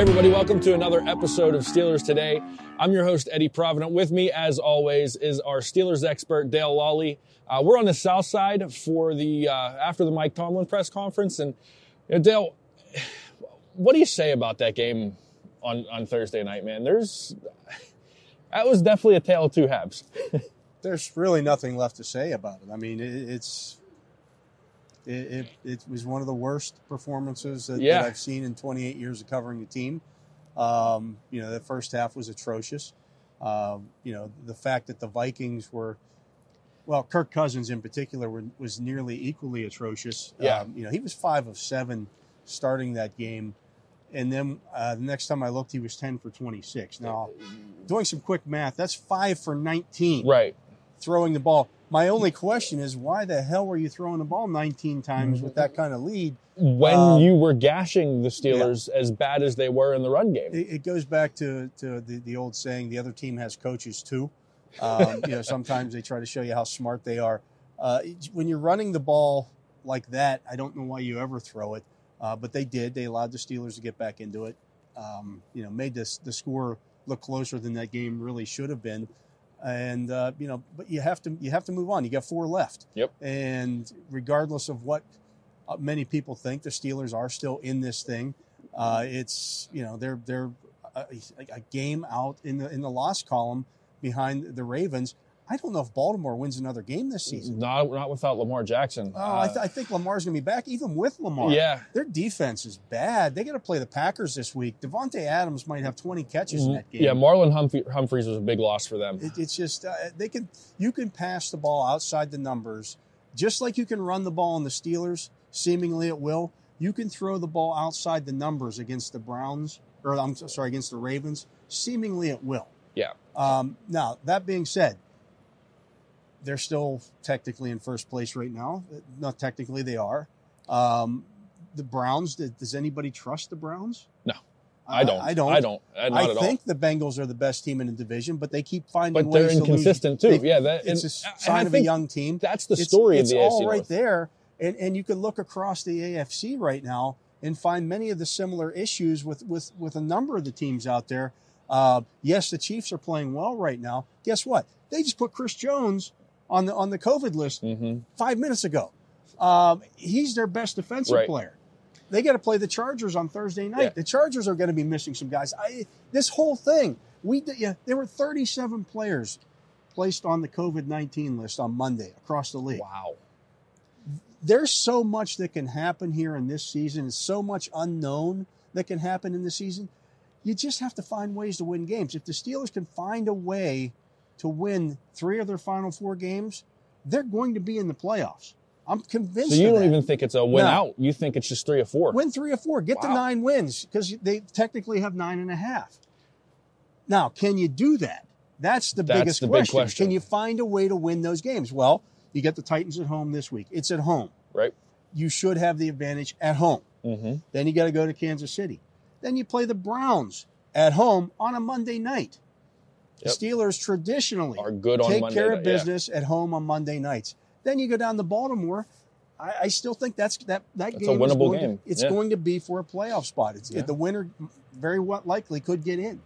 Hey, everybody, welcome to another episode of Steelers Today. I'm your host, Eddie Provident. With me, as always, is our Steelers expert, Dale Lolley. Uh, we're on the south side for the uh, after the Mike Tomlin press conference. And you know, Dale, what do you say about that game on, on Thursday night, man? There's that was definitely a tale of two halves. There's really nothing left to say about it. I mean, it, it's it, it, it, was one of the worst performances that, Yeah. that I've seen in 28 years of covering the team. Um, you know, the first half was atrocious. Um, you know, the fact that the Vikings were, well, Kirk Cousins in particular were, was nearly equally atrocious. Yeah. Um, you know, he was five of seven starting that game. And then uh, the next time I looked, he was 10 for 26. Now, doing some quick math, that's five for 19 right. throwing the ball. My only question is why the hell were you throwing the ball 19 times with that kind of lead? When Um, you were gashing the Steelers as bad as they were in the run game. It, it goes back to, to the, the old saying the other team has coaches too. Um, you know, sometimes they try to show you how smart they are. Uh, when you're running the ball like that, I don't know why you ever throw it, uh, but they did. They allowed the Steelers to get back into it. Um, you know, made this the score look closer than that game really should have been. And uh, you know, but you have to you have to move on. You got four left. Yep. And regardless of what uh, many people think, the Steelers are still in this thing. Uh, it's you know they're they're a, a game out in the in the loss column behind the Ravens. I don't know if Baltimore wins another game this season. Not, not without Lamar Jackson. Oh, I, th- I think Lamar's going to be back, even with Lamar. Yeah. their defense is bad. They got to play the Packers this week. Davante Adams might have 20 catches in that game. Mm-hmm. Yeah, Marlon Humphrey, Humphreys was a big loss for them. It, it's just uh, they can you can pass the ball outside the numbers, just like you can run the ball on the Steelers. Seemingly at will. You can throw the ball outside the numbers against the Browns, or I'm sorry, against the Ravens. Seemingly at will. Yeah. Um, now that being said, they're still technically in first place right now. Not technically, they are. Um, the Browns. Does anybody trust the Browns? No, I don't. I don't. I don't. Not I think all. the Bengals are the best team in the division, but they keep finding But they're ways to lose. They're inconsistent too. They- Yeah, that, it's and- a sign of a young team. That's the It's- story it's of the all AFC right North. there, and and you can look across the AFC right now and find many of the similar issues with with with a number of the teams out there. Uh, yes, the Chiefs are playing well right now. Guess what? They just put Chris Jones on the on the COVID list hmm five minutes ago. Um, he's their best defensive Right. player. They got to play the Chargers on Thursday night. Yeah. The Chargers are going to be missing some guys. I, this whole thing, we yeah, there were 37 players placed on the COVID 19 list on Monday across the league. Wow. There's so much that can happen here in this season. So much unknown that can happen in the season. You just have to find ways to win games. If the Steelers can find a way to win three of their final four games, they're going to be in the playoffs. I'm convinced. So you of don't that. even think it's a win No. out. You think it's just three or four. win three or four, get to Wow. nine wins because they technically have nine and a half. Now, can you do that? That's the That's biggest the big question. question. Can you find a way to win those games? Well, you get the Titans at home this week. It's at home. Right. You should have the advantage at home. hmm Then you got to go to Kansas City. Then you play the Browns at home on a Monday night. Yep. The Steelers traditionally Are good on take Monday care of night, yeah. business at home on Monday nights. Then you go down to Baltimore. I, I still think that's that that That's a game is winnable game. To, it's Yeah. going to be for a playoff spot. It's Yeah. the winner very well likely could get in.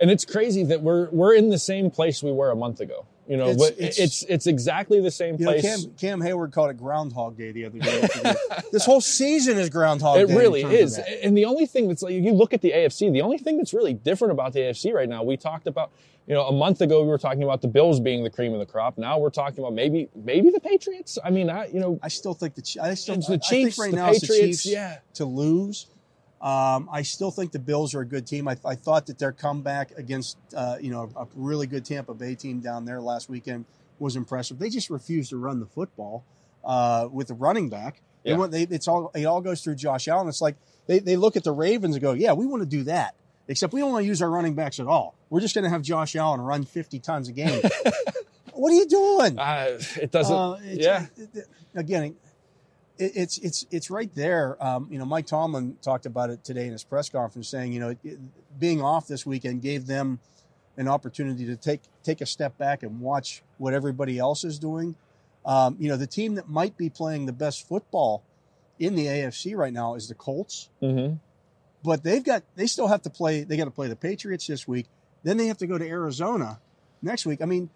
And it's crazy that we're we're in the same place we were a month ago. You know, It's- but it's- it's it's exactly the same You know, place. Cam, Cam Heyward called it Groundhog Day the other day. this whole season is Groundhog It Day. in really is. And the only thing that's like, you look at the AFC, the only thing that's really different about the AFC right now, we talked about, you know, a month ago we were talking about the Bills being the cream of the crop. Now we're talking about maybe, maybe the Patriots. I mean, I, you know, I still think the I still the Chiefs, right the now it's the Patriots, Chiefs yeah. to lose. Um, I still think the Bills are a good team. I, I thought that their comeback against uh, you know a really good Tampa Bay team down there last weekend was impressive. They just refused to run the football uh, with the running back. They Yeah. want, they, it's all it all goes through Josh Allen. It's like they, they look at the Ravens and go, yeah, we want to do that. Except we don't want to use our running backs at all. We're just going to have Josh Allen run 50 times a game. what are you doing? uh, it doesn't, Uh, yeah. it- it- again, it, it's it's it's right there. Um, you know, Mike Tomlin talked about it today in his press conference, saying, you know, it, being off this weekend gave them an opportunity to take take a step back and watch what everybody else is doing. Um, you know, the team that might be playing the best football in the AFC right now is the Colts, hmm but they've got they still have to play. They got to play the Patriots this week. Then they have to go to Arizona next week. I mean,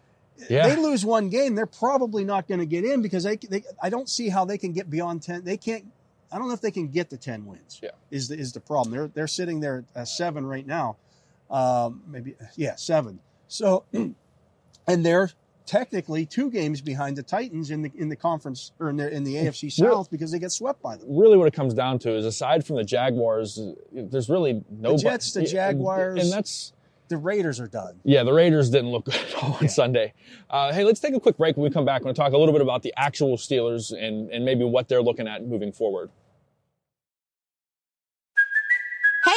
Yeah. they lose one game, they're probably not going to get in because they, they. I don't see how they can get beyond ten. They can't. I don't know if they can get the ten wins. Yeah. is the, is the problem? They're they're sitting there at seven right now. Um, maybe yeah, seven. So, and they're technically two games behind the Titans in the in the conference or in the in the AFC South because they get swept by them. Really, what it comes down to is aside from the Jaguars, there's really no Jets, the Jaguars. and that's The Raiders are done. Yeah, the Raiders didn't look good at all on Sunday. Uh, hey, let's take a quick break. When we come back, we're going to talk a little bit about the actual Steelers and, and maybe what they're looking at moving forward.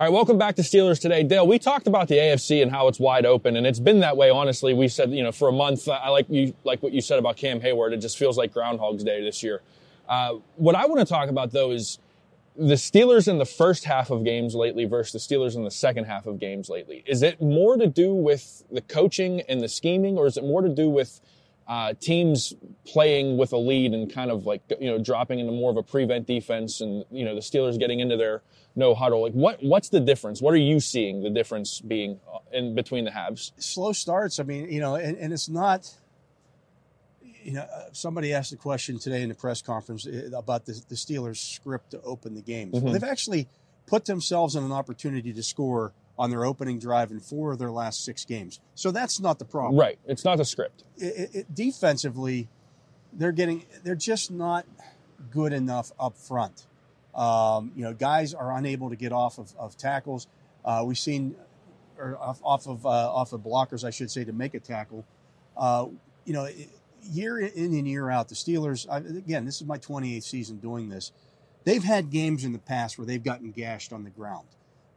All right, welcome back to Steelers Today. Dale, we talked about the AFC and how it's wide open, and it's been that way, honestly. We said, you know, for a month, I like you like what you said about Cam Heyward. It just feels like Groundhog's Day this year. Uh, what I want to talk about, though, is the Steelers in the first half of games lately versus the Steelers in the second half of games lately. Is it more to do with the coaching and the scheming, or is it more to do with uh, teams playing with a lead and kind of like you know dropping into more of a prevent defense, and you know the Steelers getting into their no huddle? Like what what's the difference? What are you seeing the difference being uh, in between the halves? slow starts. I mean, you know, and, and it's not. You know, uh, somebody asked a question today in the press conference uh, about the, the Steelers' script to open the game Well, Mhm. they've actually put themselves in an opportunity to score on their opening drive in four of their last six games. So that's not the problem. Right, it's not the script. It, it, defensively, they're getting they're just not good enough up front. Um, you know, guys are unable to get off of, of tackles. Uh, we've seen or off, off of uh, off of blockers, I should say, to make a tackle. Uh, you know, year in and year out, the Steelers. I, again, this is my 28th season doing this. They've had games in the past where they've gotten gashed on the ground.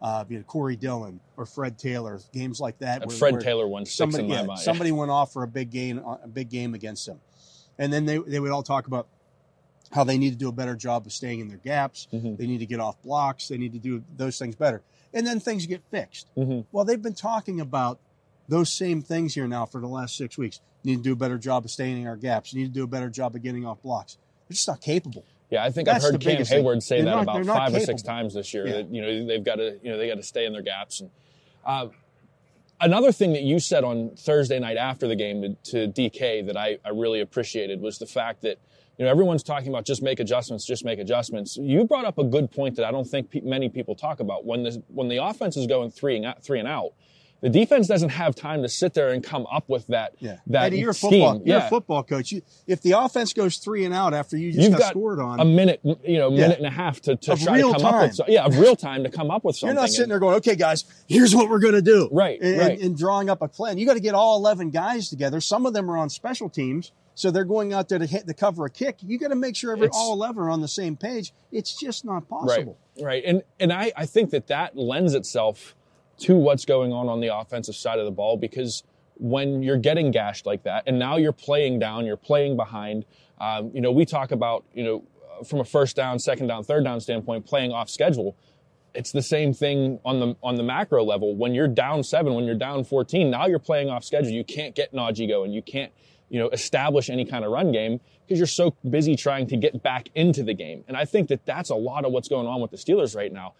Uh, you know, Corey Dillon or Fred Taylor, games like that. Where- Fred where- Taylor six somebody, in my yeah, mind. somebody went off for a big game, a big game against them, and then they they would all talk about how they need to do a better job of staying in their gaps. Mhm. They need to get off blocks. They need to do those things better, and then things get fixed. Mhm. Well, they've been talking about those same things here now for the last six weeks. Need to do a better job of staying in our gaps. Need to do a better job of getting off blocks. They're just not capable. Yeah, I think That's I've heard Cam biggest thing. Heyward say They're that not- about five or six times this year. Yeah. That you know they've got to you know they got to stay in their gaps. And uh, another thing that you said on Thursday night after the game to, to DK that I, I really appreciated was the fact that you know everyone's talking about just make adjustments, just make adjustments. You brought up a good point that I don't think pe- many people talk about when the when the offense is going three and out, three and out. The defense doesn't have time to sit there and come up with that Yeah, that Eddie, you're a scheme. football. You're yeah. a football coach. You, if the offense goes three and out after you just You've got, got scored on, a minute, you know, Yeah. minute and a half to, to Of try to come up with, so, yeah, of real time to come up with something. You're not sitting And- there going, okay, guys, here's what we're going to do. Right, And, right. And, drawing up a plan. You got to get all 11 guys together. Some of them are on special teams. So they're going out there to hit to cover a kick. You got to make sure every, It's- all 11 are on the same page. It's just not possible. right, right, and and I I think that that lends itself to what's going on on the offensive side of the ball because when you're getting gashed like that, and now you're playing down, you're playing behind. Um, you know, we talk about you know from a first down, second down, third down standpoint, playing off schedule. It's the same thing on the on the macro level. When you're down seven, when you're down 14, now you're playing off schedule. You can't get Najee going. You can't you know establish any kind of run game because you're so busy trying to get back into the game. And I think that that's a lot of what's going on with the Steelers right now.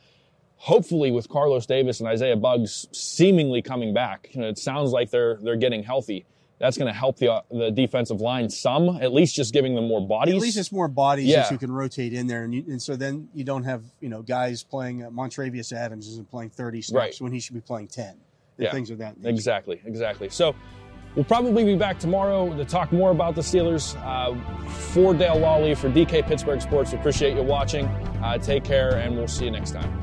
Hopefully, with Carlos Davis and Isaiah Buggs seemingly coming back, you know, it sounds like they're they're getting healthy. That's going to help the uh, the defensive line some, at least just giving them more bodies. At least it's more bodies Yeah. that you can rotate in there, and, you, and so then you don't have you know guys playing. Uh, Montravius Adams isn't playing 30 snaps Right. when he should be playing 10. And Yeah. things of that nature. Exactly, exactly. So we'll probably be back tomorrow to talk more about the Steelers. Uh, for Dale Lolley, for DK Pittsburgh Sports, we appreciate you watching. Uh, take care, and we'll see you next time.